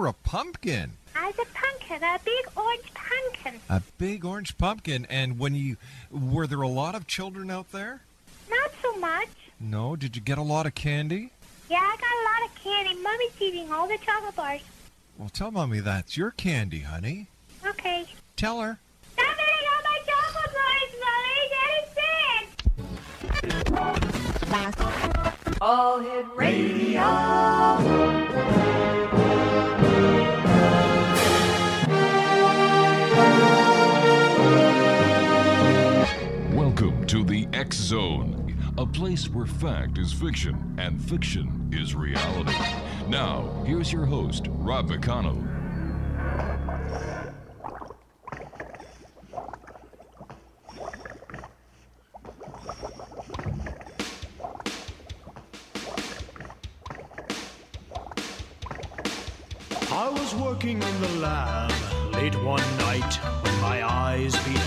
You were a pumpkin. I was a pumpkin, a big orange pumpkin. A big orange pumpkin. And when you were there a lot of children out there? Not so much. No. Did you get a lot of candy? Yeah, I got a lot of candy. Mommy's eating all the chocolate bars. Well, tell mommy that's your candy, honey. Okay. Tell her. Stop eating all my chocolate bars, Mommy. Daddy's sick. All Hit Radio. X Zone, a place where fact is fiction and fiction is reality. Now, here's your host, Rob McConnell. I was working in the lab late one night when my eyes beheld an eerie sight.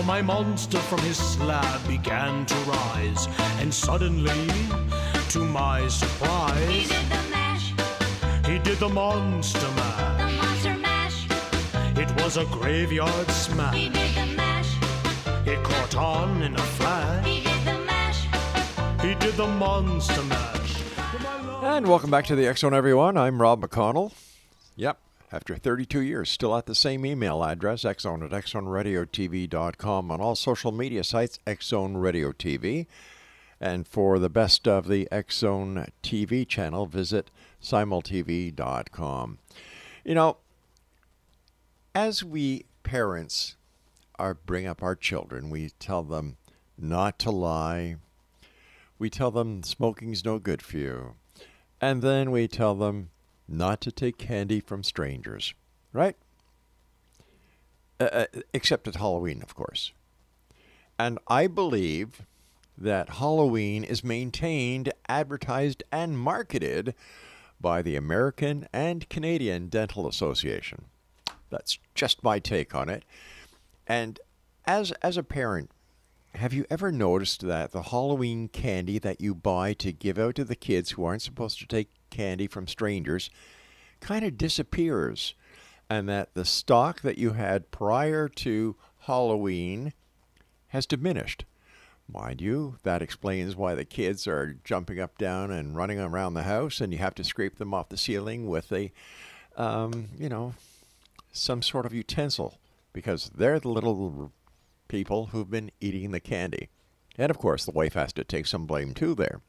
For my monster from his slab began to rise, and suddenly, to my surprise, He surprise, did the mash, he did the monster mash. the mash. monster mash. It was a graveyard smash. He did the mash, It caught on in a flash. he did the mash. He did the monster mash. And welcome back to the X Zone, everyone. I'm Rob McConnell. Yep, after 32 years, still at the same email address, xzone at xzoneradiotv.com, on all social media sites, Xzone Radio TV. And for the best of the Xzone TV channel, visit simultv.com. You know, as we parents are bring up our children, we tell them not to lie. We tell them smoking's no good for you. And then we tell them not to take candy from strangers, right? Uh, uh, except at Halloween, of course. And I believe that Halloween is maintained, advertised, and marketed by the American and Canadian Dental Association. That's just my take on it. And as as a parent, have you ever noticed that the Halloween candy that you buy to give out to the kids who aren't supposed to take candy from strangers kind of disappears? And that the stock that you had prior to Halloween has diminished. Mind you, that explains why the kids are jumping up, down, and running around the house, and you have to scrape them off the ceiling with a, um, you know, some sort of utensil because they're the little people who've been eating the candy. And of course, the wife has to take some blame too there.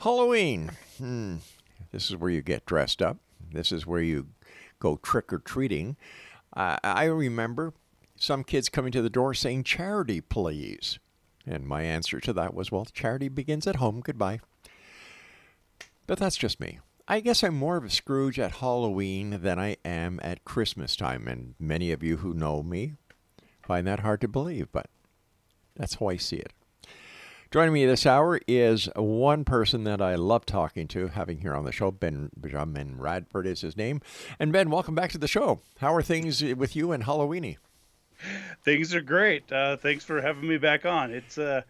Halloween. Hmm. This is where you get dressed up. This is where you go trick or treating. Uh, I remember some kids coming to the door saying, Charity, please. And my answer to that was, Well, charity begins at home. Goodbye. But that's just me. I guess I'm more of a Scrooge at Halloween than I am at Christmas time. And many of you who know me find that hard to believe, but that's how I see it. Joining me this hour is one person that I love talking to, having here on the show. Ben Benjamin Radford is his name. And Ben, welcome back to the show. How are things with you and Halloweeny? Things are great. Uh, thanks for having me back on. It's uh,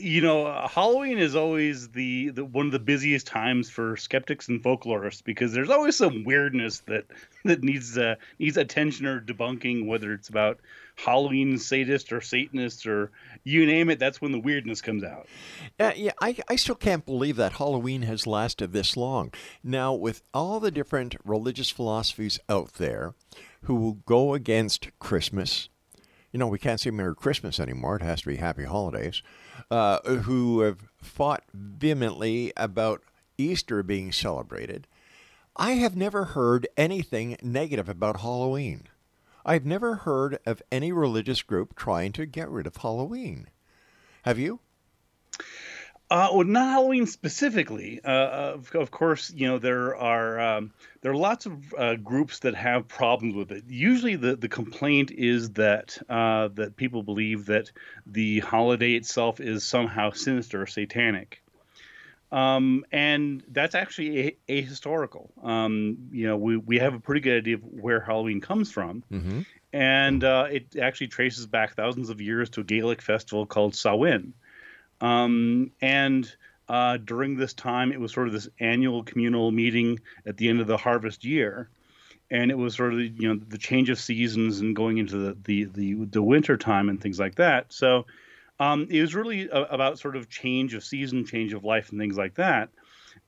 you know, Halloween is always the, the one of the busiest times for skeptics and folklorists because there's always some weirdness that that needs uh, needs attention or debunking, whether it's about Halloween sadist or Satanist or you name it. That's when the weirdness comes out. Uh, yeah, I, I still can't believe that Halloween has lasted this long. Now, with all the different religious philosophies out there who will go against Christmas, you know, we can't say Merry Christmas anymore. It has to be Happy Holidays. Uh, who have fought vehemently about Easter being celebrated. I have never heard anything negative about Halloween. I've never heard of any religious group trying to get rid of Halloween. Have you? Uh, well, not Halloween specifically. Uh, of, of course, you know there are um, there are lots of uh, groups that have problems with it. Usually, the, the complaint is that uh, that people believe that the holiday itself is somehow sinister or satanic, um, and that's actually a- ahistorical. Um, you know, we we have a pretty good idea of where Halloween comes from, Mm-hmm. and uh, it actually traces back thousands of years to a Gaelic festival called Samhain. Um, and uh, during this time, it was sort of this annual communal meeting at the end of the harvest year, and it was sort of you know the change of seasons and going into the the the, the winter time and things like that. So um, it was really a, about sort of change of season, change of life, and things like that.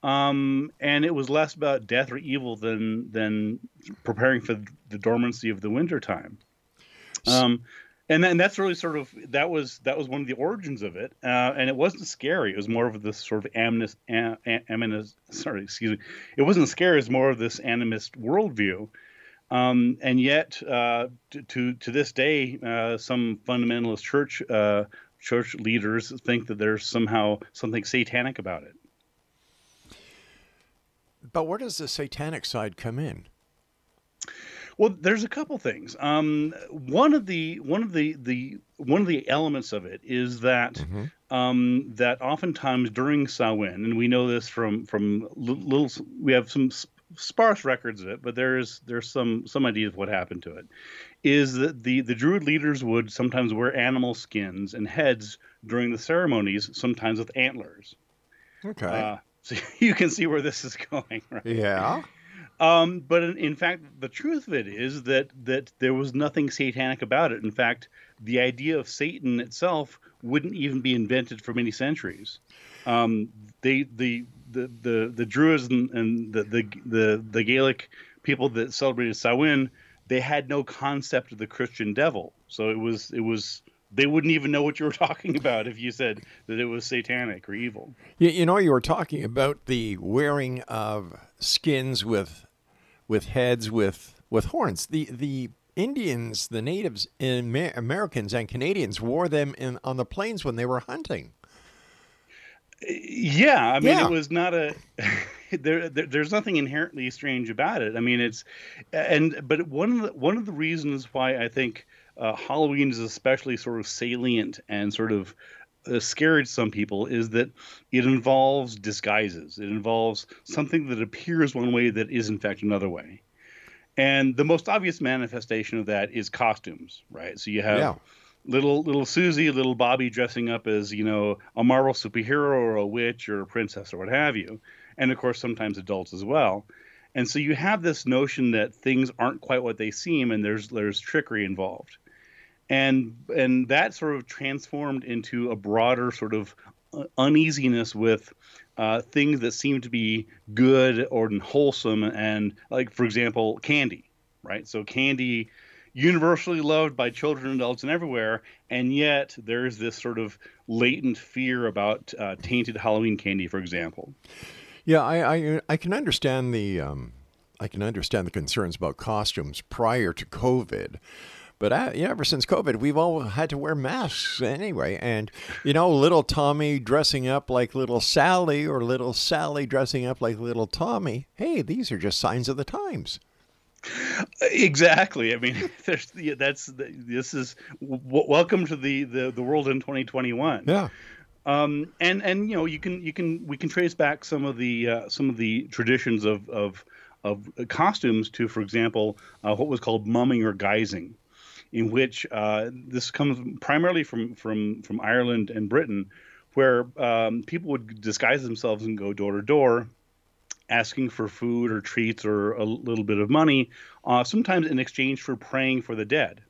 Um, and it was less about death or evil than than preparing for the dormancy of the winter time. Um, and then that's really sort of that was that was one of the origins of it, uh, and it wasn't scary. It was more of this sort of amnis, am, sorry, excuse me. It wasn't scary. It was more of this animist worldview. Um, and yet, uh, to, to to this day, uh, some fundamentalist church uh, church leaders think that there's somehow something satanic about it. But where does the satanic side come in? Well, there's a couple things. Um, one of the one of the the one of the elements of it is that um, that oftentimes during Samhain, and we know this from from little, we have some sparse records of it, but there's there's some some idea of what happened to it. Is that the the Druid leaders would sometimes wear animal skins and heads during the ceremonies, sometimes with antlers. Okay. Uh, so you can see where this is going, right? yeah. Um, but in, in fact, the truth of it is that that there was nothing satanic about it. In fact, the idea of Satan itself wouldn't even be invented for many centuries. Um, they the the the the Druids and, and the, the the the Gaelic people that celebrated Samhain, they had no concept of the Christian devil. So it was it was they wouldn't even know what you were talking about if you said that it was satanic or evil. You, you know, you were talking about the wearing of skins with with heads with with horns. The the Indians, the natives, Amer- Americans and Canadians wore them in on the plains when they were hunting. Yeah, I mean, Yeah. it was not a. there, there, there's nothing inherently strange about it. I mean, it's, and but one of the one of the reasons why I think uh, Halloween is especially sort of salient and sort of uh, scared some people is that it involves disguises. It involves something that appears one way that is in fact another way. And the most obvious manifestation of that is costumes, right? So you have Yeah. Little little Susie, little Bobby dressing up as you know a Marvel superhero or a witch or a princess or what have you, and of course sometimes adults as well. And so you have this notion that things aren't quite what they seem, and there's there's trickery involved, and and that sort of transformed into a broader sort of uh, uneasiness with uh, things that seem to be good or wholesome, and like for example, candy, right? So candy universally loved by children, adults, and everywhere, and yet there's this sort of latent fear about uh, tainted Halloween candy, for example. Yeah, I I, I can understand the um, I can understand the concerns about costumes prior to COVID. But uh, yeah, ever since COVID, we've all had to wear masks anyway. And, you know, little Tommy dressing up like little Sally or little Sally dressing up like little Tommy. Hey, these are just signs of the times. Exactly. I mean, that's this is w- welcome to the, the the world in 2021. Yeah. Um, and and you know you can you can we can trace back some of the uh, some of the traditions of of of costumes to, for example, uh, what was called mumming or guising, in which uh, this comes primarily from from from Ireland and Britain, where um, people would disguise themselves and go door to door, asking for food or treats or a little bit of money, uh, sometimes in exchange for praying for the dead.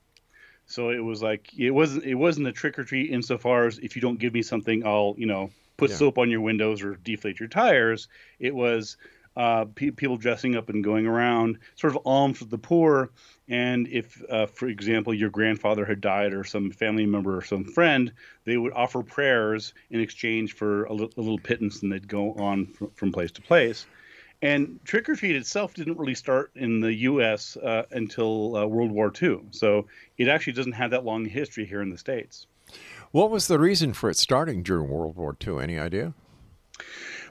So it was like it wasn't it wasn't a trick or treat insofar as if you don't give me something, I'll you know put Yeah. soap on your windows or deflate your tires. It was uh, pe- people dressing up and going around, sort of alms for the poor. And if, uh, for example, your grandfather had died or some family member or some friend, they would offer prayers in exchange for a, li- a little pittance, and they'd go on fr- from place to place. And trick or treat itself didn't really start in the U.S. Uh, until uh, World War II, so it actually doesn't have that long history here in the states. What was the reason for it starting during World War II? Any idea?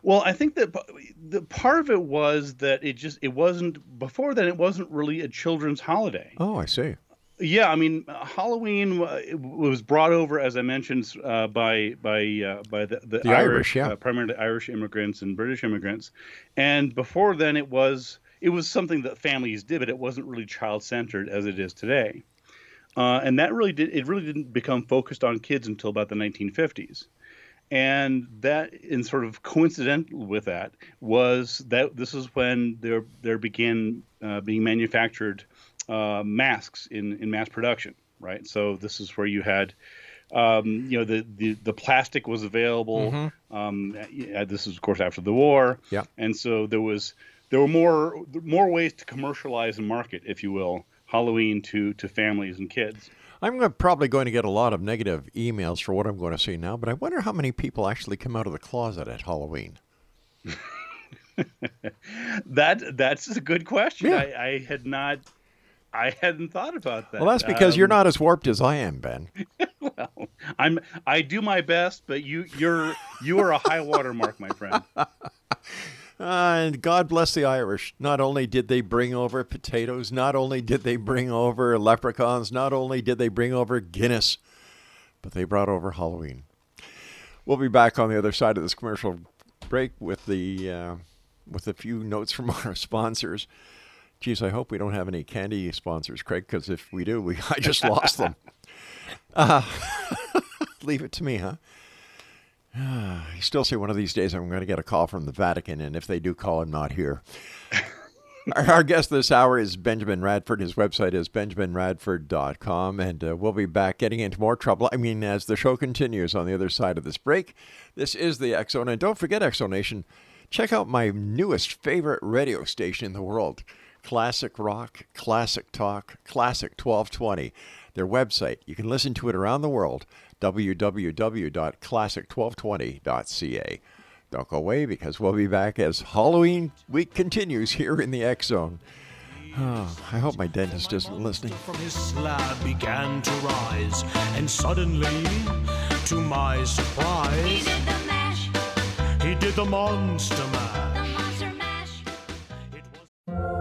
Well, I think that the part of it was that it just it wasn't before then. It wasn't really a children's holiday. Oh, I see. Yeah, I mean, uh, Halloween uh, was brought over, as I mentioned, uh, by by uh, by the, the, The Irish, yeah. uh, primarily Irish immigrants and British immigrants, and before then it was it was something that families did, but it wasn't really child centered as it is today, uh, and that really did it really didn't become focused on kids until about the 1950s, and that in sort of coincidental with that was that this is when there there began uh, being manufactured uh, masks in, in mass production, right? So this is where you had, um, you know, the, the, the plastic was available. Um, yeah, this is of course after the war, Yeah. and so there was there were more more ways to commercialize and market, if you will, Halloween to to families and kids. I'm probably going to get a lot of negative emails for what I'm going to say now, but I wonder how many people actually come out of the closet at Halloween. That that's a good question. Yeah. I, I had not. I hadn't thought about that. Well, that's because you're Um, not as warped as I am, Ben. Well, I'm. I do my best, but you, you're, you are a high water mark, my friend. Uh, and God bless the Irish. Not only did they bring over potatoes, not only did they bring over leprechauns, not only did they bring over Guinness, but they brought over Halloween. We'll be back on the other side of this commercial break with the uh, with a few notes from our sponsors. Geez, I hope we don't have any candy sponsors, Craig, because if we do, we I just lost them. Uh, leave it to me, huh? I still say one of these days I'm going to get a call from the Vatican, and if they do call, I'm not here. our, guest this hour is Benjamin Radford. His website is benjaminradford.com, and uh, we'll be back getting into more trouble. I mean, as the show continues on the other side of this break, this is the X Zone, and don't forget, X Zone Nation, check out my newest favorite radio station in the world. Classic rock, classic talk, classic 1220. Their website, you can listen to it around the world, www.classic1220.ca. Don't go away because we'll be back as Halloween week continues here in the X Zone. Oh, I hope my dentist isn't listening. From his slab began to rise, and suddenly, to my He surprise, did the mash, he did the monster mash. the monster mash.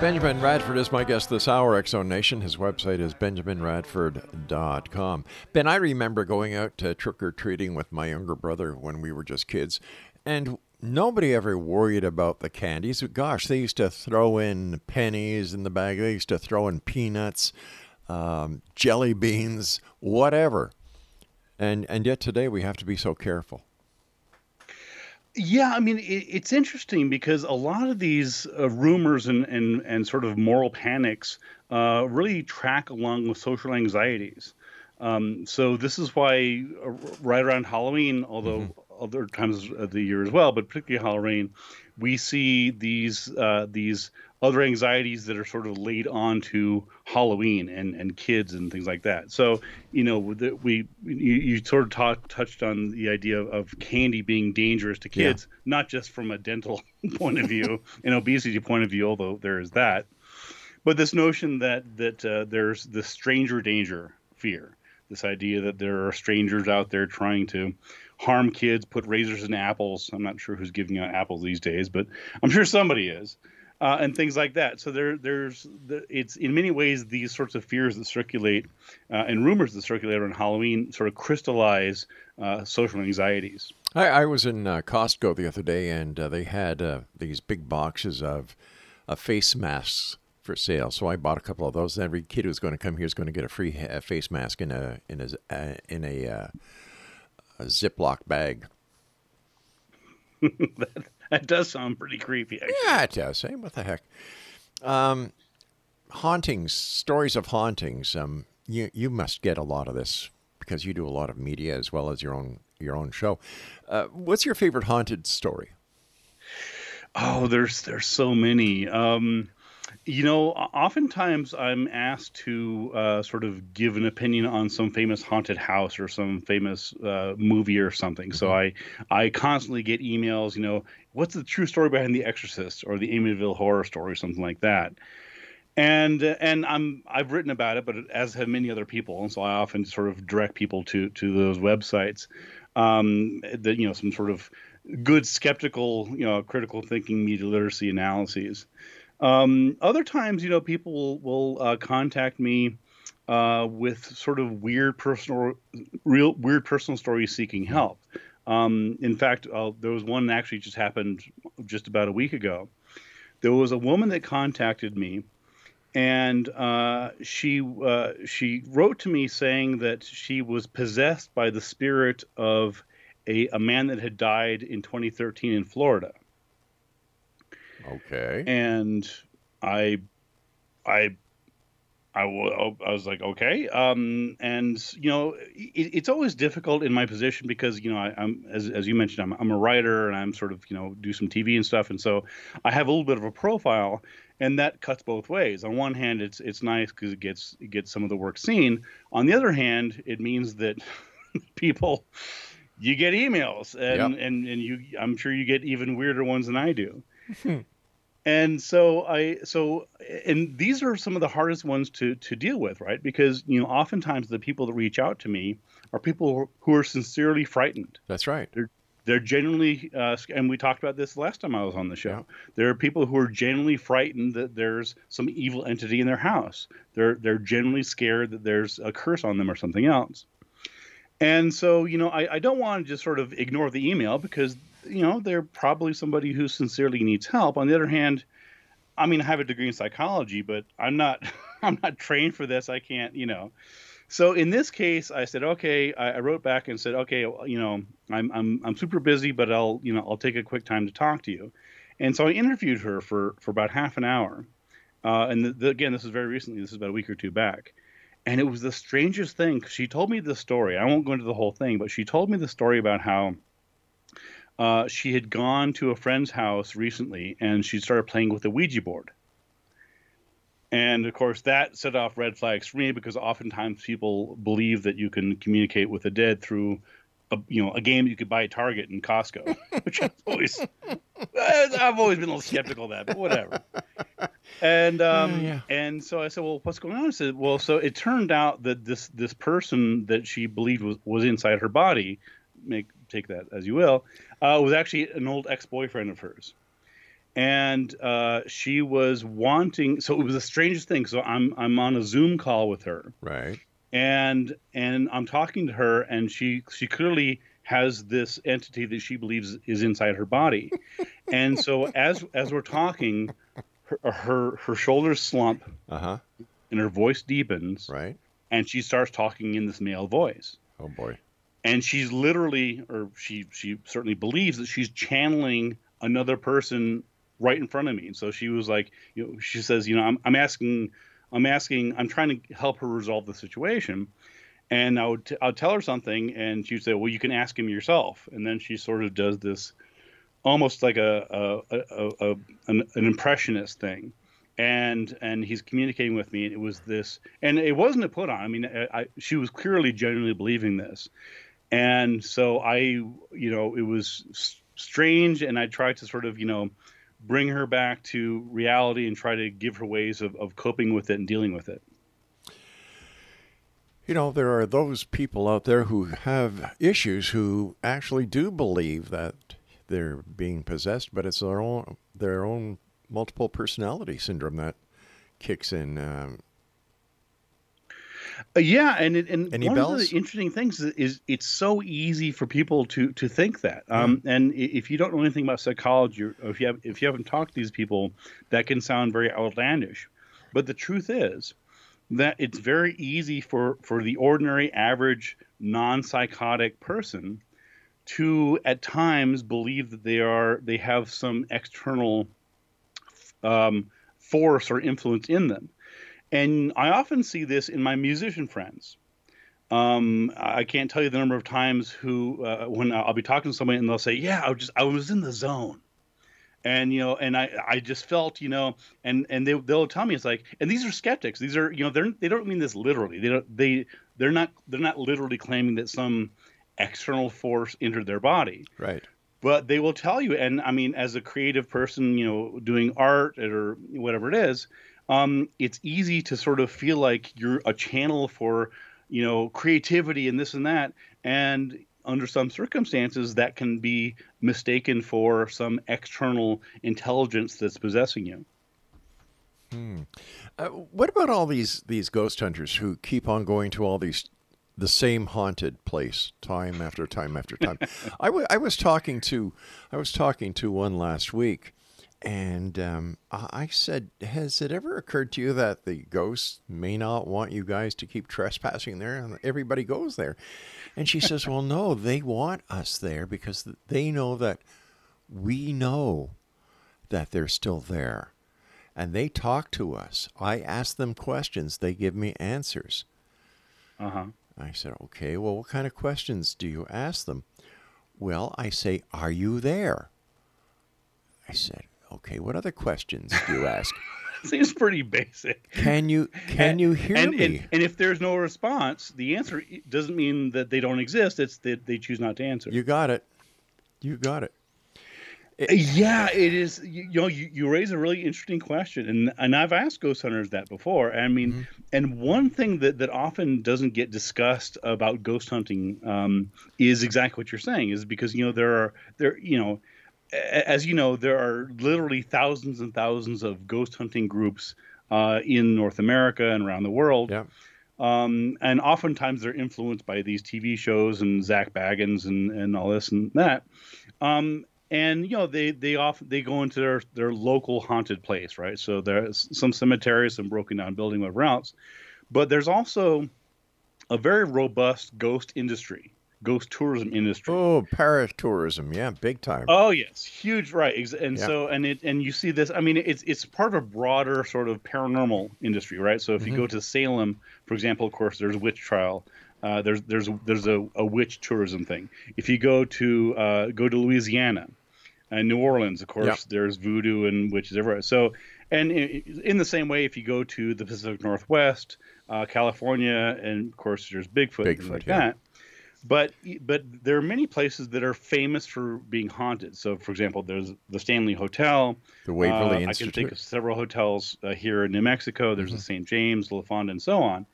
Benjamin Radford is my guest this hour, X Zone Nation. His website is benjaminradford.com. Ben, I remember going out to trick or treating with my younger brother when we were just kids, and nobody ever worried about the candies. Gosh, they used to throw in pennies in the bag, they used to throw in peanuts, um, jelly beans, whatever. And, and yet today we have to be so careful. Yeah, I mean, it, it's interesting because a lot of these uh, rumors and, and, and sort of moral panics uh, really track along with social anxieties. Um, so this is why uh, right around Halloween, although other times of the year as well, but particularly Halloween, we see these uh, these other anxieties that are sort of laid on to Halloween and, and kids and things like that. So you know we you, you sort of talk, touched on the idea of candy being dangerous to Yeah. kids, not just from a dental point of view and obesity point of view, although there is that, but this notion that that uh, there's the stranger danger fear, this idea that there are strangers out there trying to harm kids, put razors in apples. I'm not sure who's giving out apples these days, but I'm sure somebody is. Uh, and things like that. So there, there's, the, it's in many ways these sorts of fears that circulate uh, and rumors that circulate around Halloween sort of crystallize uh, social anxieties. I, I was in uh, Costco the other day, and uh, they had uh, these big boxes of face masks for sale. So I bought a couple of those. Every kid who's going to come here is going to get a free face mask in a in a in a, uh, a Ziploc bag. that, that does sound pretty creepy. Actually. Yeah, it does. Hey, what the heck? Um, hauntings, stories of hauntings. Um, you you must get a lot of this because you do a lot of media as well as your own your own show. Uh, what's your favorite haunted story? Oh, there's there's so many. Um, you know, oftentimes I'm asked to uh, sort of give an opinion on some famous haunted house or some famous uh, movie or something. So I I constantly get emails. You know, what's the true story behind The Exorcist or the Amityville Horror Story, or something like that. And and I'm I've written about it, but as have many other people, and so I often sort of direct people to to those websites. Um, that you know some sort of good skeptical, you know, critical thinking media literacy analyses. Um, other times, you know, people will, uh, contact me uh, with sort of weird personal, real weird personal stories seeking help. Um, in fact, uh, there was one that actually just happened just about a week ago. There was a woman that contacted me, and uh, she uh, she wrote to me saying that she was possessed by the spirit of a, a man that had died in 2013 in Florida. Okay. And I, I, I, w- I was like, okay. Um, and you know, it, it's always difficult in my position because you know I, am as as you mentioned, I'm I'm a writer and I'm sort of you know do some TV and stuff, and so I have a little bit of a profile, and that cuts both ways. On one hand, it's it's nice because it gets it gets some of the work seen. On the other hand, it means that people you get emails and yep. and and you I'm sure you get even weirder ones than I do. And so I so and these are some of the hardest ones to to deal with, right? Because you know oftentimes the people that reach out to me are people who are sincerely frightened. That's right. They're they're genuinely uh, and we talked about this last time I was on the show. Yeah. There are people who are genuinely frightened that there's some evil entity in their house. They're they're genuinely scared that there's a curse on them or something else. And so, you know, I, I don't want to just sort of ignore the email because, you know, they're probably somebody who sincerely needs help. On the other hand, I mean, I have a degree in psychology, but I'm not I'm not trained for this. I can't, you know. So in this case, I said, okay. I, I wrote back and said, okay, you know, I'm I'm I'm super busy, but I'll you know I'll take a quick time to talk to you. And so I interviewed her for for about half an hour. Uh, and the, the, again, this is very recently. This is about a week or two back and it was the strangest thing. She told me the story. I won't go into the whole thing, but she told me the story about how uh, she had gone to a friend's house recently and she started playing with the Ouija board. And of course, that set off red flags for me because oftentimes people believe that you can communicate with the dead through a, you know a game you could buy at Target and Costco, which I've always I've always been a little skeptical of that, but whatever. And um, yeah. and so I said, well, what's going on? I said, well, so it turned out that this this person that she believed was was inside her body, make take that as you will, uh, was actually an old ex boyfriend of hers. And uh, she was wanting. So it was the strangest thing. So I'm I'm on a Zoom call with her. Right and and I'm talking to her, and she she clearly has this entity that she believes is inside her body, and so as as we're talking, her her, her shoulders slump, uh-huh. and her voice deepens, right, and she starts talking in this male voice. Oh boy! And she's literally, or she she certainly believes that she's channeling another person right in front of me. And so she was like, you know, she says, you know, I'm I'm asking I'm asking, I'm trying to help her resolve the situation. And I would, t- I would tell her something, and she'd say, "Well, you can ask him yourself." And then she sort of does this, almost like a, a, a, a an, an, impressionist thing, and and he's communicating with me. And it was this, and it wasn't a put on. I mean, I, I, she was clearly genuinely believing this, and so I, you know, it was strange, and I tried to sort of, you know, bring her back to reality and try to give her ways of, of coping with it and dealing with it. You know, there are those people out there who have issues who actually do believe that they're being possessed, but it's their own their own multiple personality syndrome that kicks in. Um, Uh, yeah, and it, and Any one of the interesting things is, is it's so easy for people to to think that. Um, and if you don't know anything about psychology, or if you have if you haven't talked to these people, that can sound very outlandish. But the truth is that it's very easy for for the ordinary, average, non-psychotic person to at times believe that they are they have some external um, force or influence in them. And I often see this in my musician friends. Um, I can't tell you the number of times who uh, when I'll be talking to somebody and they'll say, "Yeah, I was just I was in the zone," and you know, and I I just felt you know, and and they they'll tell me it's like, and these are skeptics. These are you know they're they don't mean this literally. They don't they they're not they're not literally claiming that some external force entered their body right. but they will tell you and i mean as a creative person you know doing art or whatever it is um, it's easy to sort of feel like you're a channel for you know creativity and this and that. And under some circumstances that can be mistaken for some external intelligence that's possessing you. Uh, what about all these these ghost hunters who keep on going to all these the same haunted place time after time after time? I wa- I was talking to I was talking to one last week, and um, I said, "Has it ever occurred to you that the ghosts may not want you guys to keep trespassing there, and everybody goes there?" And she says, "Well, no, they want us there because they know that we know that they're still there." and they talk to us. I ask them questions, they give me answers. uh-huh I said, okay, well, what kind of questions do you ask them? Well, I say, are you there? I said, okay, what other questions do you ask? seems pretty basic Can you can you hear and, me? and, and if there's no response the answer doesn't mean that they don't exist it's that they choose not to answer you got it. You got it. yeah, it is. You, you know, you, you raise a really interesting question, and and I've asked ghost hunters that before. I mean, Mm-hmm. and one thing that that often doesn't get discussed about ghost hunting um, is exactly what you're saying. Is because you know there are there you know, as you know, there are literally thousands and thousands of ghost hunting groups uh, in North America and around the world. Yeah. Um, and oftentimes they're influenced by these TV shows and Zak Bagans and, and all this and that. Um, and you know they they often they go into their their local haunted place, right? So there's some cemeteries, some broken down building, whatever else. But there's also a very robust ghost industry, ghost tourism industry. Oh, paratourism, yeah, big time. Oh yes, huge, right? And Yeah. so, and it, and you see this. I mean, it's it's part of a broader sort of paranormal industry, right? So if you Mm-hmm. go to Salem, for example, of course, there's a witch trial. Uh, there's there's there's a, a witch tourism thing. If you go to uh, go to Louisiana, and New Orleans, of course, Yep. there's voodoo and witches everywhere. So, and i- in the same way, if you go to the Pacific Northwest, uh, California, and of course, there's Bigfoot, Bigfoot, like yeah. that but but there are many places that are famous for being haunted. So, for example, there's the Stanley Hotel. The Waverly Uh, I can think of several hotels uh, here in New Mexico. There's Mm-hmm. the St. James, La Fonda, and so on.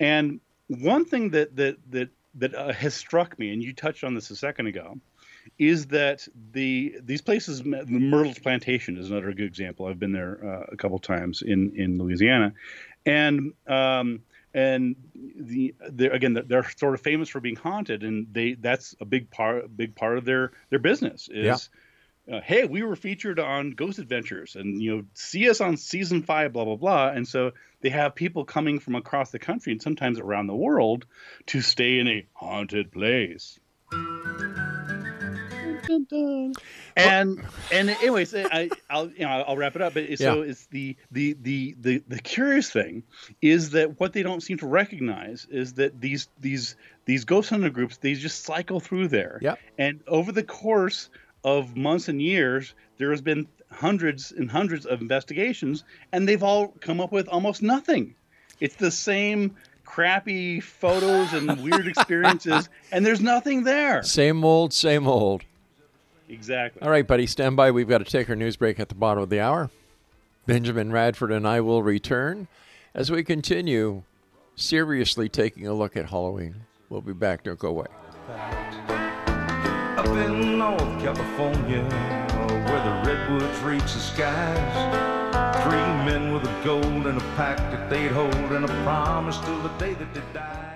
And one thing that that that that uh, has struck me, and you touched on this a second ago, is that the these places, the Myrtles Plantation is another good example. I've been there uh, a couple times in in Louisiana, and um, and the they're again they're- they're sort of famous for being haunted, and they that's a big part big part of their their business is. Uh, hey, we were featured on Ghost Adventures, and you know, see us on season five, blah blah blah. And so they have people coming from across the country and sometimes around the world to stay in a haunted place. And and anyways, I I'll you know I'll wrap it up. But it's- so it's the, the the the the curious thing is that what they don't seem to recognize is that these these these ghost hunter groups they just cycle through there. Yep. And over the course of months and years, there has been hundreds and hundreds of investigations, and they've all come up with almost nothing. It's the same crappy photos and weird experiences, and there's nothing there. Same old, same old. Exactly. All right, buddy, stand by. We've got to take our news break at the bottom of the hour. Benjamin Radford and I will return as we continue seriously taking a look at Halloween. We'll be back. Don't go away. Up in North California, where the redwoods reach the skies, three men with a goal and a pact that they'd hold and a promise till the day that they die.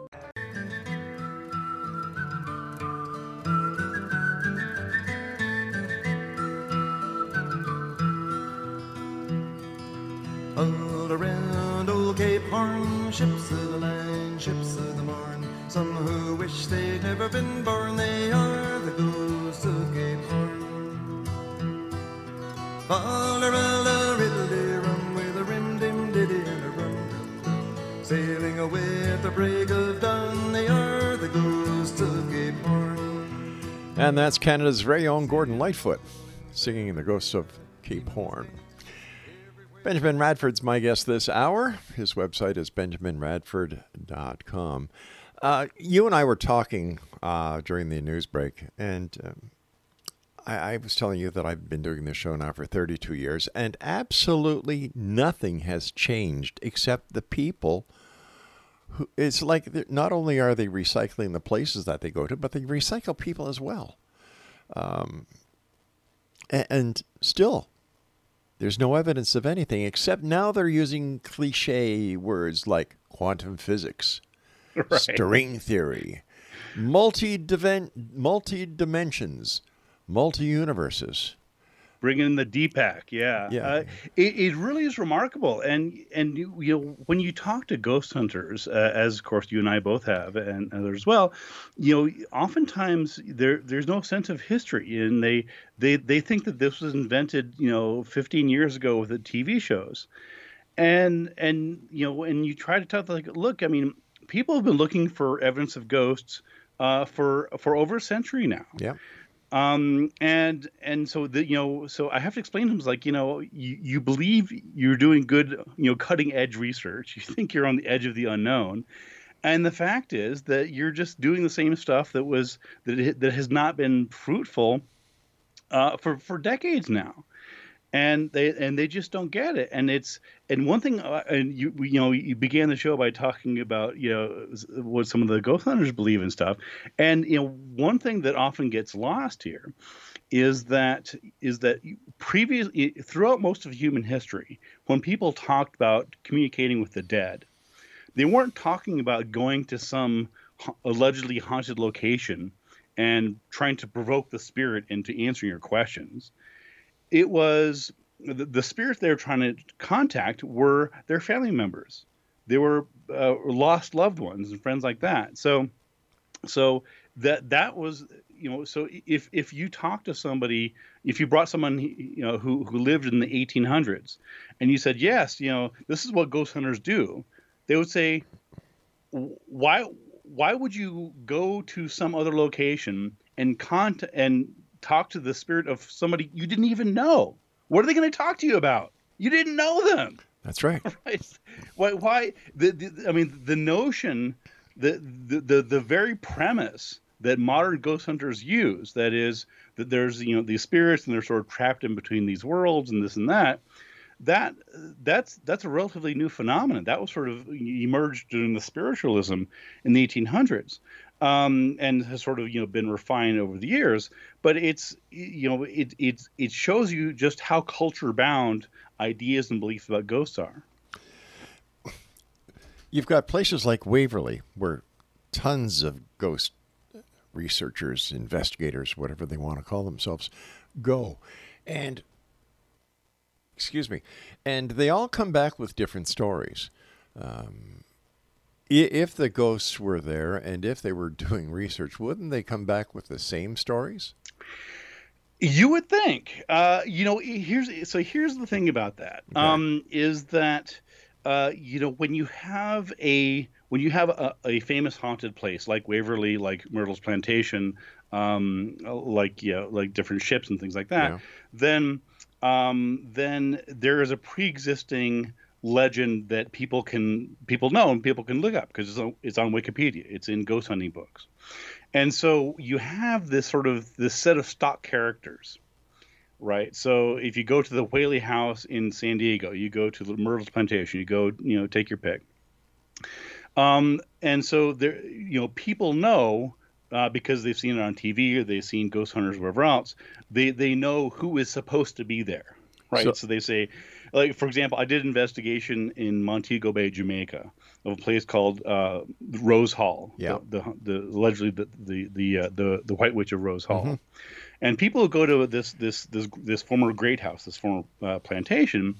That's Canada's very own Gordon Lightfoot singing The Ghosts of Cape Horn. Benjamin Radford's my guest this hour. His website is benjaminradford.com. Uh, you and I were talking uh, during the news break, and um, I, I was telling you that I've been doing this show now for 32 years, and absolutely nothing has changed except the people. Who, it's like not only are they recycling the places that they go to, but they recycle people as well. Um, a- and still, there's no evidence of anything except now they're using cliche words like quantum physics, Right. string theory, multi multi dimensions, multi universes. Bringing in the Deepak, yeah, Yeah. Uh, it, it really is remarkable. And and you, you know when you talk to ghost hunters, uh, as of course you and I both have, and others as well, you know, oftentimes there there's no sense of history, and they they they think that this was invented, you know, 15 years ago with the TV shows, and and you know, and you try to tell them, like, look, I mean, people have been looking for evidence of ghosts uh, for for over a century now Yeah. Um and and so the you know so i have to explain to him like you know you, you believe you're doing good you know cutting edge research. You think you're on the edge of the unknown. And the fact is that you're just doing the same stuff that was that that has not been fruitful uh, for for decades now and they and they just don't get it. And it's and one thing uh, and you you know you began the show by talking about you know what some of the ghost hunters believe and stuff. And you know one thing that often gets lost here is that is that previous throughout most of human history when people talked about communicating with the dead they weren't talking about going to some allegedly haunted location and trying to provoke the spirit into answering your questions it was the, the spirits they were trying to contact were their family members. They were uh, lost loved ones and friends like that. So, so that that was you know so if if you talk to somebody if you brought someone you know who who lived in the 1800s and you said yes you know this is what ghost hunters do they would say why why would you go to some other location and cont and talk to the spirit of somebody you didn't even know. What are they going to talk to you about? You didn't know them. That's right. right. Why why the, the i mean the notion the, the the the very premise that modern ghost hunters use that is that there's you know these spirits and they're sort of trapped in between these worlds and this and that that that's that's a relatively new phenomenon. That was sort of emerged during the spiritualism in the 1800s um, and has sort of you know been refined over the years but it's you know it it it shows you just how culture bound ideas and beliefs about ghosts are You've got places like Waverly where tons of ghost researchers, investigators, whatever they want to call themselves, go. And, excuse me, and they all come back with different stories. Um, if the ghosts were there and if they were doing research, wouldn't they come back with the same stories? You would think. Uh, you know, here's so here's the thing about that um, is that uh, you know when you have a when you have a, a famous haunted place like Waverly, like Myrtles Plantation, um, like yeah, like different ships and things like that, Yeah. then um, then there is a pre-existing legend that people can people know and people can look up because it's on, it's on Wikipedia. It's in ghost hunting books, and so you have this sort of this set of stock characters, right? So if you go to the Whaley House in San Diego, you go to the Myrtles Plantation, you go you know take your pick. Um, and so there, you know, people know uh, because they've seen it on TV or they've seen ghost hunters wherever else. They they know who is supposed to be there, right? So- So, they say, like for example, I did investigation in Montego Bay, Jamaica, of a place called uh, Rose Hall. Yeah. The, the, the allegedly the the the, uh, the the White Witch of Rose Hall. Mhm. And people who go to this this this this former great house, this former uh, plantation,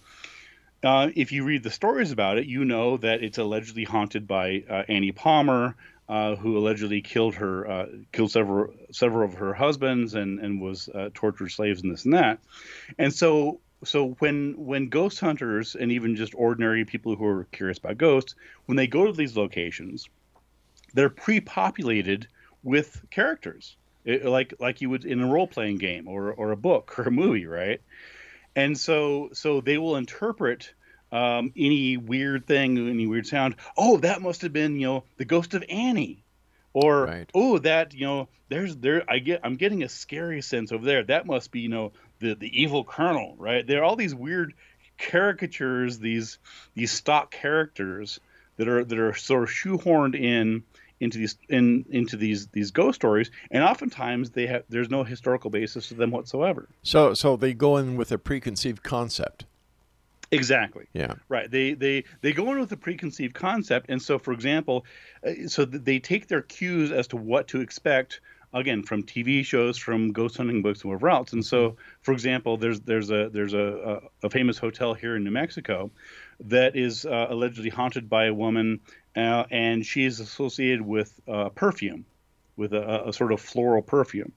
uh, if you read the stories about it, you know that it's allegedly haunted by uh, Annie Palmer, uh, who allegedly killed her, uh, killed several several of her husbands, and and was uh, tortured slaves and this and that. And so so when when ghost hunters and even just ordinary people who are curious about ghosts, when they go to these locations, they're pre-populated with characters, It- like like you would in a role-playing game or or a book or a movie, right? and so so they will interpret um, any weird thing, any weird sound. Oh, that must have been you know the ghost of Annie, or Right. oh that you know there's there I get I'm getting a scary sense over there. That must be you know the the evil colonel, right? There are all these weird caricatures, these these stock characters that are that are sort of shoehorned in into these in into these these ghost stories, and oftentimes they have there's no historical basis to them whatsoever. So so they go in with a preconceived concept. Exactly. Yeah. Right. They they they go in with a preconceived concept, and so for example, uh, so they take their cues as to what to expect. Again, from TV shows, from ghost hunting books, and whatever else. And so, for example, there's there's a there's a, a, a famous hotel here in New Mexico that is uh, allegedly haunted by a woman, uh, and she is associated with uh, perfume, with a, a sort of floral perfume.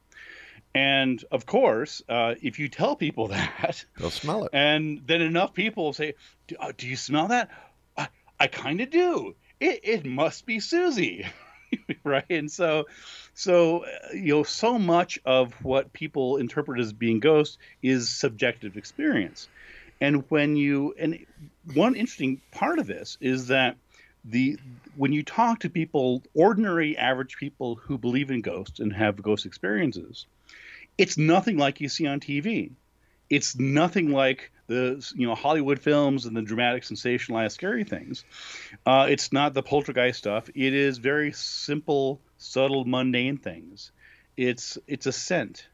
And of course, uh, if you tell people that, They'll smell it. and then enough people will say, "Do, uh, do you smell that? I, I kind of do. It, it must be Susie." right? And so so uh, you know so much of what people interpret as being ghosts is subjective experience. And when you and one interesting part of this is that the when you talk to people ordinary average people who believe in ghosts and have ghost experiences it's nothing like you see on TV it's nothing like the you know Hollywood films and the dramatic, sensationalized, scary things. Uh, it's not the poltergeist stuff. It is very simple, subtle, mundane things. It's it's a scent.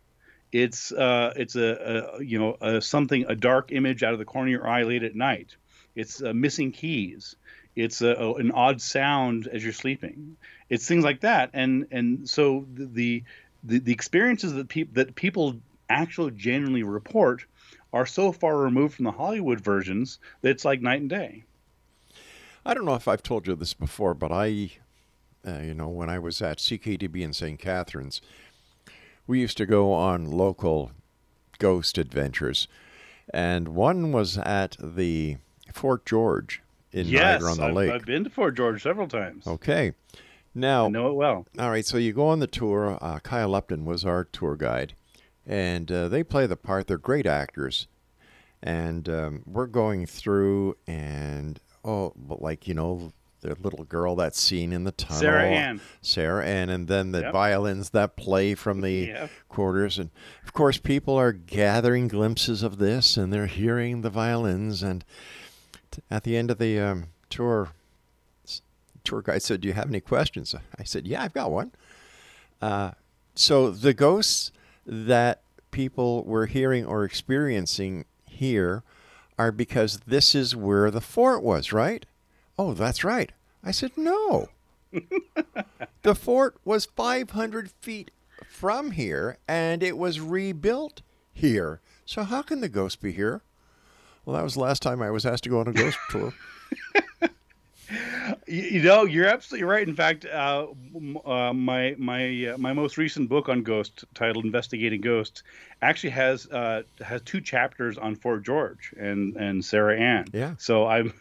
It's uh, it's a, a you know a, something a dark image out of the corner of your eye late at night. It's uh, missing keys. It's a, a- an odd sound as you're sleeping. It's things like that. And and so the the, the experiences that people that people actually genuinely report are so far removed from the Hollywood versions that it's like night and day. I don't know if I've told you this before, but I, uh, you know, when I was at CKTB in St. Catharines, we used to go on local ghost adventures, and one was at the Fort George in yes, Niagara on the I've, Lake. I've been to Fort George several times. Okay. Now, I know it well. All right, so you go on the tour. Uh, Kyle Upton was our tour guide, and uh, they play the part. They're great actors, and um, we're going through, and oh, but like you know, the little girl that's seen in the tunnel, Sarah Ann. Sarah Ann, and then the Yep. violins that play from the Yep. quarters, and of course, people are gathering glimpses of this, and they're hearing the violins, and t- at the end of the um, tour, tour guide said, "Do you have any questions?" I said, "Yeah, I've got one." Uh, so the ghosts that people were hearing or experiencing here are because this is where the fort was, right? Oh, that's right. I said, "No." the fort was 500 feet from here, and it was rebuilt here. So how can the ghost be here? Well, that was the last time I was asked to go on a ghost tour. You, know, you're absolutely right. In fact, uh, uh, my my uh, my most recent book on ghosts, titled "Investigating Ghosts," actually has uh, has two chapters on Fort George and and Sarah Ann. Yeah. So I'm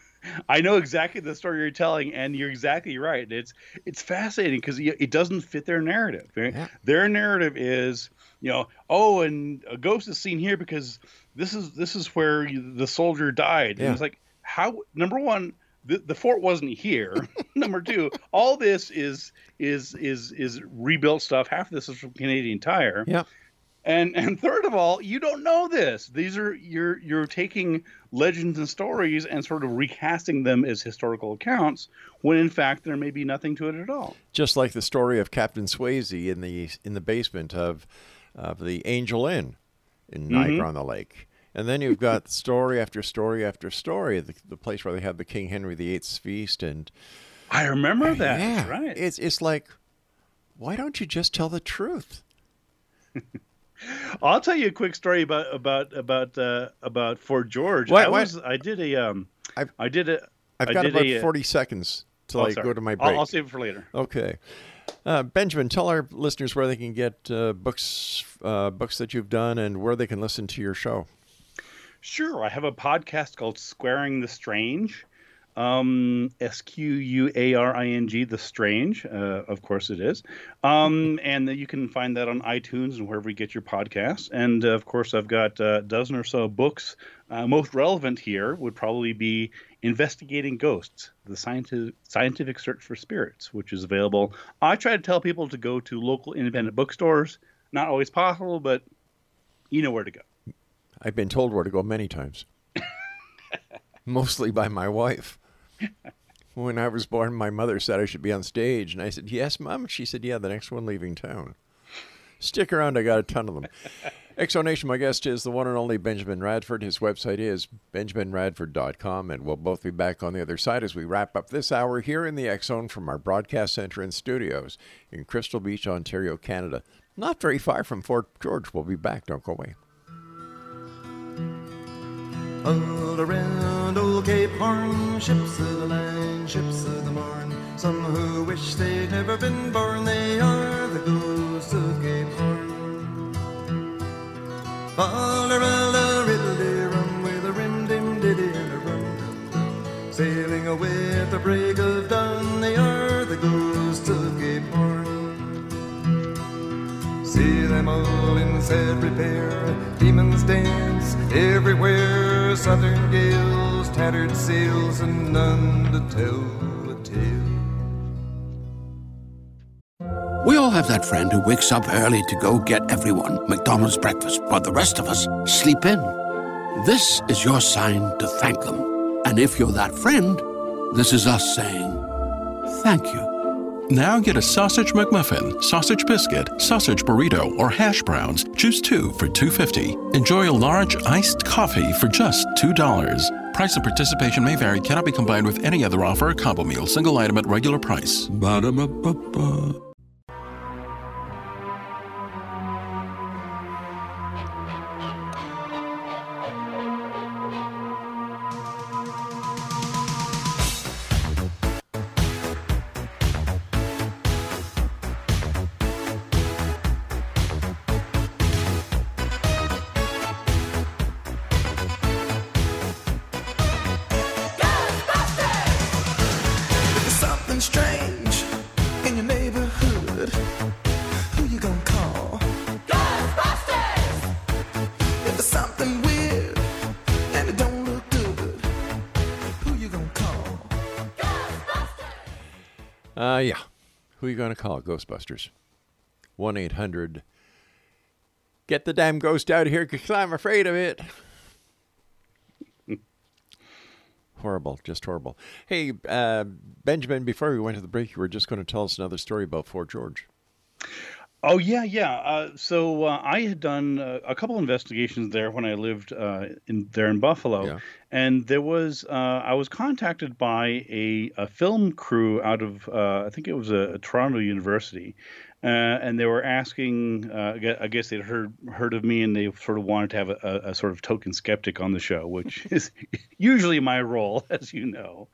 I know exactly the story you're telling, and you're exactly right. It's it's fascinating because it doesn't fit their narrative. Right? Yeah. Their narrative is, you know, oh, and a ghost is seen here because this is this is where the soldier died. Yeah. And it's like how number one. The, the fort wasn't here. Number two, all this is is is is rebuilt stuff. Half of this is from Canadian Tire. Yep. And and third of all, you don't know this. These are you're you're taking legends and stories and sort of recasting them as historical accounts when in fact there may be nothing to it at all. Just like the story of Captain Swayze in the in the basement of of the Angel Inn in mm-hmm. Niagara on the Lake. And then you've got story after story after story, the, the place where they had the King Henry VIII's feast and I remember uh, that. yeah, right. It's it's like why don't you just tell the truth? I'll tell you a quick story about about about uh, about Fort George. Why- I was I did a um I've- I did a I've I got about a, uh, 40 seconds till oh, I sorry. go to my I'll- break. I'll save it for later. Okay. Uh, Benjamin, tell our listeners where they can get uh, books uh, books that you've done and where they can listen to your show. Sure, I have a podcast called Squaring the Strange. Um, S Q U A R I N G, The Strange. Uh, of course it is. Um, and you can find that on iTunes and wherever you get your podcasts. And uh, of course, I've got a dozen or so books. Uh, most relevant here would probably be Investigating Ghosts, the scientific, scientific search for spirits, which is available. I try to tell people to go to local independent bookstores. Not always possible, but you know where to go. I've been told where to go many times, mostly by my wife. When I was born, my mother said I should be on stage, and I said, "Yes, Mom." She said, "Yeah, the next one leaving town." Stick around; I got a ton of them. Exonation, my guest is the one and only Benjamin Radford. His website is benjaminradford.com, and we'll both be back on the other side as we wrap up this hour here in the X Zone from our broadcast center and studios in Crystal Beach, Ontario, Canada. Not very far from Fort George. We'll be back. Don't go away. All around old Cape Horn, ships of the line, ships of the morn. Some who wish they'd never been born, they are the ghosts of Cape Horn. All around a riddle rum with a rim dim diddy and a rum dum dum. Sailing away at the break of dawn, they are the ghosts of Cape Horn. See them all in sad repair. Demons dance everywhere. Southern gales, tattered sails, and none to tell the tale. We all have that friend who wakes up early to go get everyone McDonald's breakfast, while the rest of us sleep in. This is your sign to thank them. And if you're that friend, this is us saying thank you. Now get a sausage McMuffin, sausage biscuit, sausage burrito, or hash browns. Choose two for $2.50. Enjoy a large iced coffee for just $2. Price and participation may vary, cannot be combined with any other offer or combo meal, single item at regular price. Ba-da-ba-ba-ba. Going to call? Ghostbusters. 1 800. Get the damn ghost out of here because I'm afraid of it. horrible. Just horrible. Hey, uh, Benjamin, before we went to the break, you were just going to tell us another story about Fort George. Oh yeah, yeah. Uh, so uh, I had done uh, a couple investigations there when I lived uh, in there in Buffalo, Yeah. and there was uh, I was contacted by a, a film crew out of uh, I think it was a, Toronto University, uh, and they were asking. Uh, I guess they'd heard heard of me, and they sort of wanted to have a, a, sort of token skeptic on the show, which is usually my role, as you know.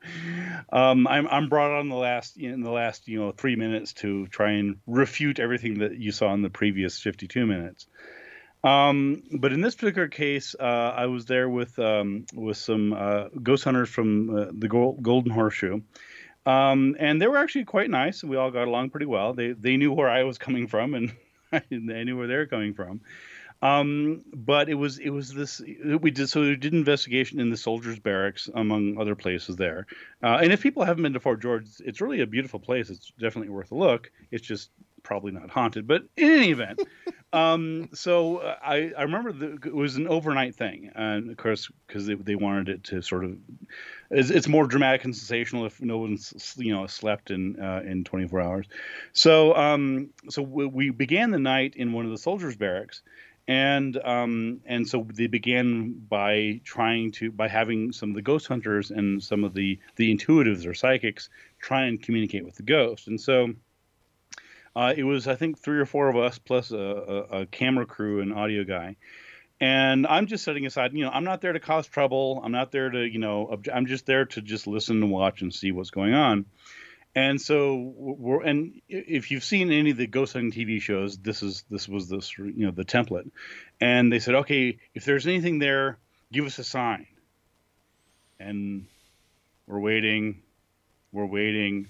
Um, I'm I'm brought on the last in the last you know three minutes to try and refute everything that you saw in the previous 52 minutes. Um, but in this particular case, uh, I was there with um, with some uh, ghost hunters from uh, the Golden Horseshoe, um, and they were actually quite nice. We all got along pretty well. They they knew where I was coming from, and they knew where they were coming from. Um, but it was it was this we did so we did investigation in the soldiers' barracks among other places there. Uh, and if people haven't been to Fort George, it's really a beautiful place. It's definitely worth a look. It's just probably not haunted, but in any event. um, so uh, I, I remember the, it was an overnight thing, and of course because they, they wanted it to sort of it's, it's more dramatic and sensational if no one's you know slept in uh, in 24 hours. So um, so we, we began the night in one of the soldiers' barracks. And um, and so they began by trying to by having some of the ghost hunters and some of the the intuitives or psychics try and communicate with the ghost. And so uh, it was, I think, three or four of us plus a, a, a, camera crew and audio guy. And I'm just setting aside, you know, I'm not there to cause trouble. I'm not there to, you know, obje- I'm just there to just listen and watch and see what's going on. And so we're, and if you've seen any of the ghost hunting TV shows, this is this was this, you know, the template. And they said, okay, if there's anything there, give us a sign. And we're waiting, we're waiting,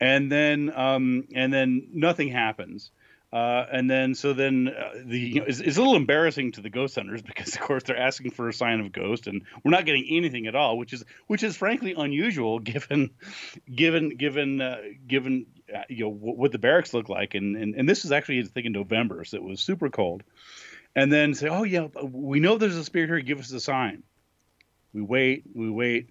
and then um, and then nothing happens. Uh, and then so then uh, the you know, it's, it's, a little embarrassing to the ghost hunters because of course they're asking for a sign of ghost and we're not getting anything at all, which is which is frankly unusual given given given uh, given uh, you know what the barracks look like. And, and and this is actually I think in November so it was super cold, and then say oh yeah we know there's a spirit here. Give us a sign, we wait we wait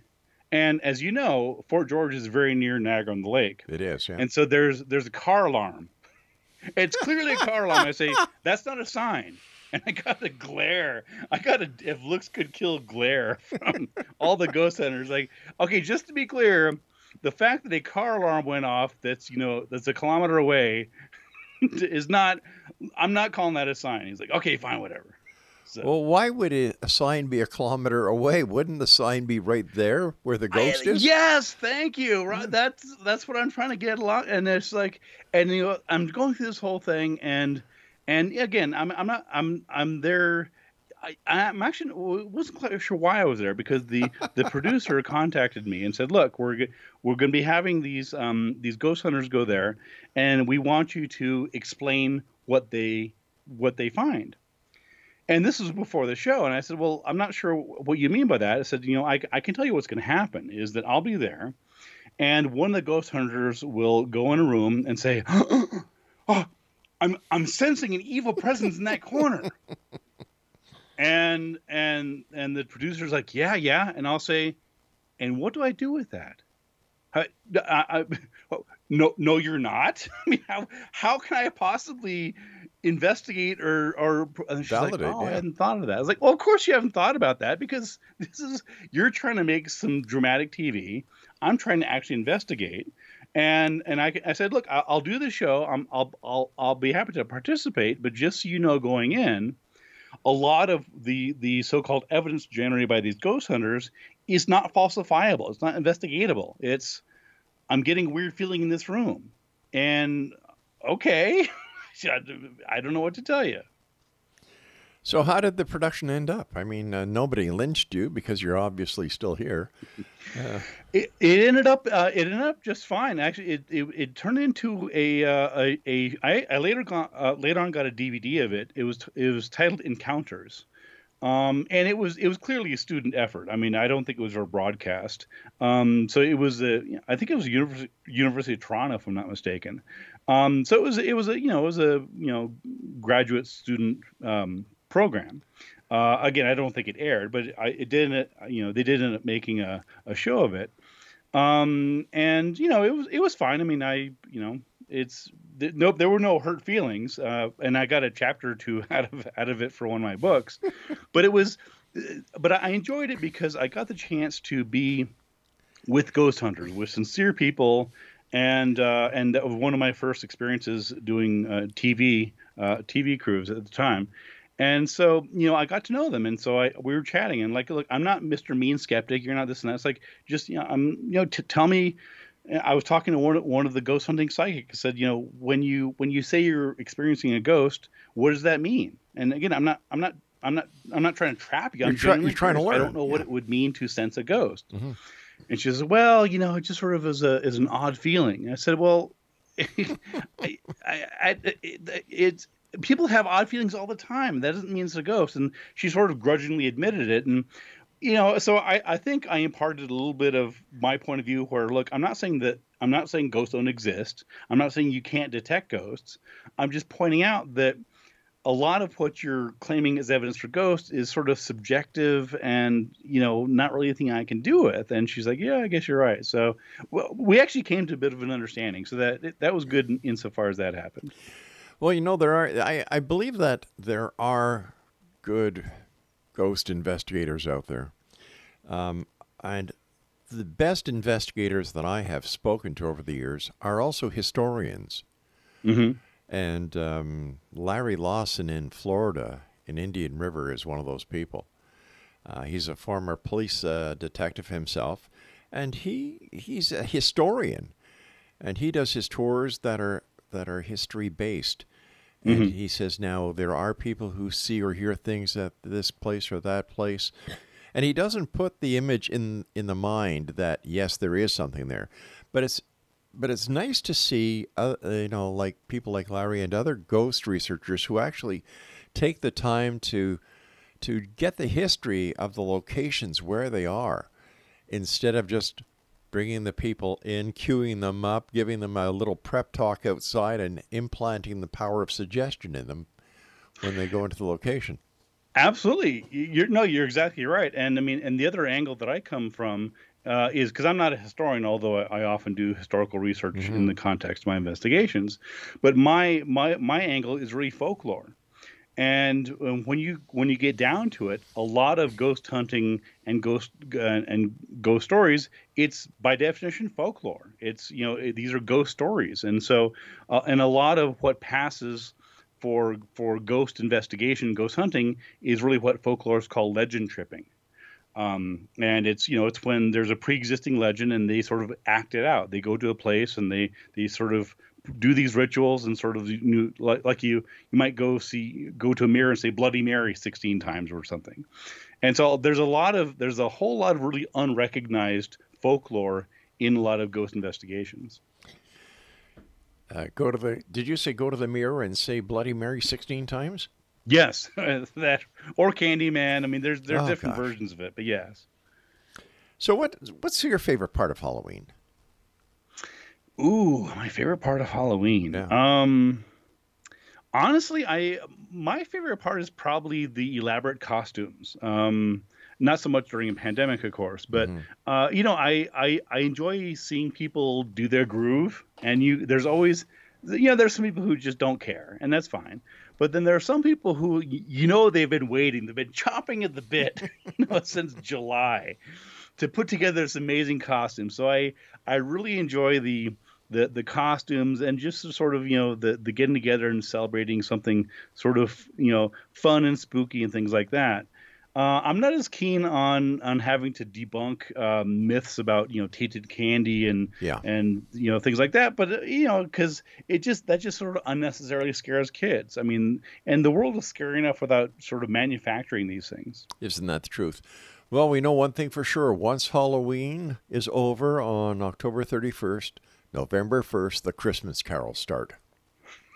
and as you know, Fort George is very near Niagara on the Lake. It is, yeah. And so there's there's a car alarm. It's clearly a car alarm. I say that's not a sign. And I got a glare. I got a if looks could kill glare from all the ghost hunters. Like, okay, just to be clear, the fact that a car alarm went off that's you know that's a kilometer away is not. I'm not calling that a sign. He's like, okay, fine, whatever. So. Well, why would a sign be a kilometer away? Wouldn't the sign be right there where the ghost I, is? Yes, thank you. Right, that's that's what I'm trying to get along. And it's like, and you know, I'm going through this whole thing, and and again, I'm I'm not I'm I'm there. I, I'm actually wasn't quite sure why I was there because the the producer contacted me and said, "Look, we're we're going to be having these um these ghost hunters go there, and we want you to explain what they what they find." And this was before the show. And I said, Well, I'm not sure what you mean by that. I said, You know, I, I can tell you what's going to happen is that I'll be there, and one of the ghost hunters will go in a room and say, Oh, I'm, I'm sensing an evil presence in that corner. and and and the producer's like, Yeah, yeah. And I'll say, And what do I do with that? I, I, I, oh, no, no, you're not. I mean, how how can I possibly investigate or or and she's Validate, like, oh, yeah. I hadn't thought of that. I was like, well, of course you haven't thought about that because this is you're trying to make some dramatic TV. I'm trying to actually investigate. And and I, I said, look, I'll, I'll do the show. I'm, I'll I'll I'll be happy to participate, but just so you know, going in, a lot of the the so-called evidence generated by these ghost hunters is not falsifiable. It's not investigatable. It's I'm getting a weird feeling in this room, and okay. I don't know what to tell you. So, how did the production end up? I mean, uh, nobody lynched you because you're obviously still here. Uh, it, it ended up uh, it ended up just fine. Actually, it it, it turned into a uh, a, a I, I later got uh, later on got a DVD of it. It was it was titled Encounters, um, and it was it was clearly a student effort. I mean, I don't think it was a broadcast. Um, so it was a I think it was University University of Toronto, if I'm not mistaken. Um, so it was it was a you know it was a you know graduate student um, program. Uh, again, I don't think it aired, but I, it did. You know, they did end up making a, a show of it, um, and you know it was it was fine. I mean, I you know it's th- no there were no hurt feelings, uh, and I got a chapter or two out of out of it for one of my books, but it was, but I enjoyed it because I got the chance to be with ghost hunters, with sincere people and uh, and that was one of my first experiences doing uh, TV uh, TV crews at the time. And so, you know, I got to know them, and so I we were chatting, and like, look, I'm not Mr. Mean Skeptic. You're not this and that. It's like, just you know, I'm, you know, t- tell me, I was talking to one one of the ghost hunting psychics. Said, you know, when you when you say you're experiencing a ghost, what does that mean? And again, I'm not I'm not I'm not I'm not trying to trap you. I'm You're try- you're trying to curious. I don't know what it would mean to sense a ghost. Mhm. And she says, well, you know, it just sort of is a is an odd feeling. I said, well, I, I, I, it, it's people have odd feelings all the time. That doesn't mean it's a ghost. And she sort of grudgingly admitted it. And you know, so I, I think I imparted a little bit of my point of view. Where look, I'm not saying that I'm not saying ghosts don't exist. I'm not saying you can't detect ghosts. I'm just pointing out that a lot of what you're claiming as evidence for ghosts is sort of subjective and you know not really anything I can do with. And she's like, yeah, I guess you're right. So well, we actually came to a bit of an understanding. So that that was good in, insofar as that happened. Well, you know, there are, I, I believe that there are good ghost investigators out there. Um, and the best investigators that I have spoken to over the years are also historians. Mm-hmm. And um, Larry Lawson in Florida, in Indian River, is one of those people. Uh, he's a former police uh, detective himself, and he he's a historian, and he does his tours that are that are history based. And Mhm. he says now there are people who see or hear things at this place or that place, and he doesn't put the image in in the mind that yes there is something there, but it's but it's nice to see uh, you know like people like Larry and other ghost researchers who actually take the time to to get the history of the locations where they are instead of just bringing the people in, queuing them up, giving them a little prep talk outside, and implanting the power of suggestion in them when they go into the location. Absolutely, you're no, you're exactly right. And I mean, and the other angle that I come from uh, is because I'm not a historian, although I, I often do historical research in the context of my investigations. But my my my angle is really folklore. And um, when you when you get down to it, a lot of ghost hunting and ghost uh, and ghost stories, it's by definition folklore. It's you know it- these are ghost stories, and so uh, and a lot of what passes for for ghost investigation, ghost hunting, is really what folklorists call legend tripping. Um, and it's you know it's when there's a pre-existing legend and they sort of act it out. They go to a place and they they sort of do these rituals and sort of know, like, you you might go see go to a mirror and say Bloody Mary 16 times or something. And so there's a lot of there's a whole lot of really unrecognized folklore in a lot of ghost investigations. Uh, go to the. Did you say go to the mirror and say Bloody Mary sixteen times? Yes, that or Candyman. I mean, there's there's Oh, different gosh. versions of it, but yes. So what? What's your favorite part of Halloween? Ooh, my favorite part of Halloween. Um, honestly, I my favorite part is probably the elaborate costumes. Um, not so much during a pandemic, of course, but uh, you know, I, I I enjoy seeing people do their groove, and you there's always you know there's some people who just don't care, and that's fine. But then there are some people who you know they've been waiting, they've been chopping at the bit, you know, since July to put together this amazing costume. So I I really enjoy the the the costumes and just the sort of you know the the getting together and celebrating something sort of you know fun and spooky and things like that. Uh, I'm not as keen on on having to debunk um, myths about you know tainted candy and Yeah. and you know things like that. But uh, you know because it just that just sort of unnecessarily scares kids. I mean, and the world is scary enough without sort of manufacturing these things. Isn't that the truth? Well, we know one thing for sure. Once Halloween is over on October 31st, November 1st, the Christmas carols start.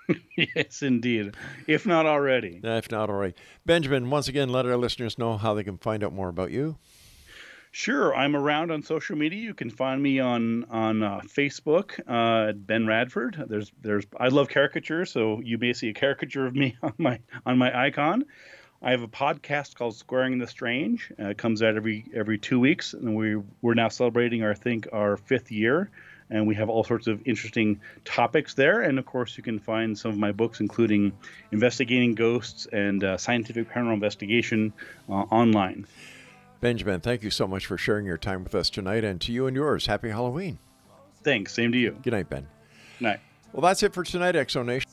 yes, indeed. If not already. If not already. Benjamin, once again, let our listeners know how they can find out more about you. Sure, I'm around on social media. You can find me on on uh, Facebook uh, Ben Radford. There's there's I love caricatures, so you may see a caricature of me on my on my icon. I have a podcast called Squaring the Strange. Uh, it comes out every every two weeks, and we we're now celebrating our I think our fifth year, and we have all sorts of interesting topics there. And of course, you can find some of my books, including Investigating Ghosts and uh, Scientific Paranormal Investigation, uh, online. Benjamin, thank you so much for sharing your time with us tonight. And to you and yours, happy Halloween. Thanks. Same to you. Good night, Ben. Night. Well, that's it for tonight, Exonation.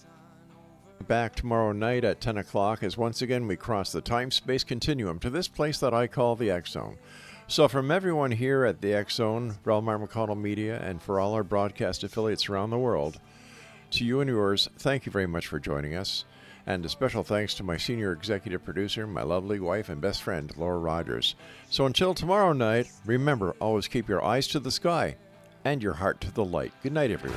Back tomorrow night at 10 o'clock as once again we cross the time space continuum to this place that I call the X Zone. So, from everyone here at the X Zone, Relmar McConnell Media, and for all our broadcast affiliates around the world, to you and yours, thank you very much for joining us. And a special thanks to my senior executive producer, my lovely wife and best friend, Laura Rogers. So, until tomorrow night, remember always keep your eyes to the sky and your heart to the light. Good night, everyone.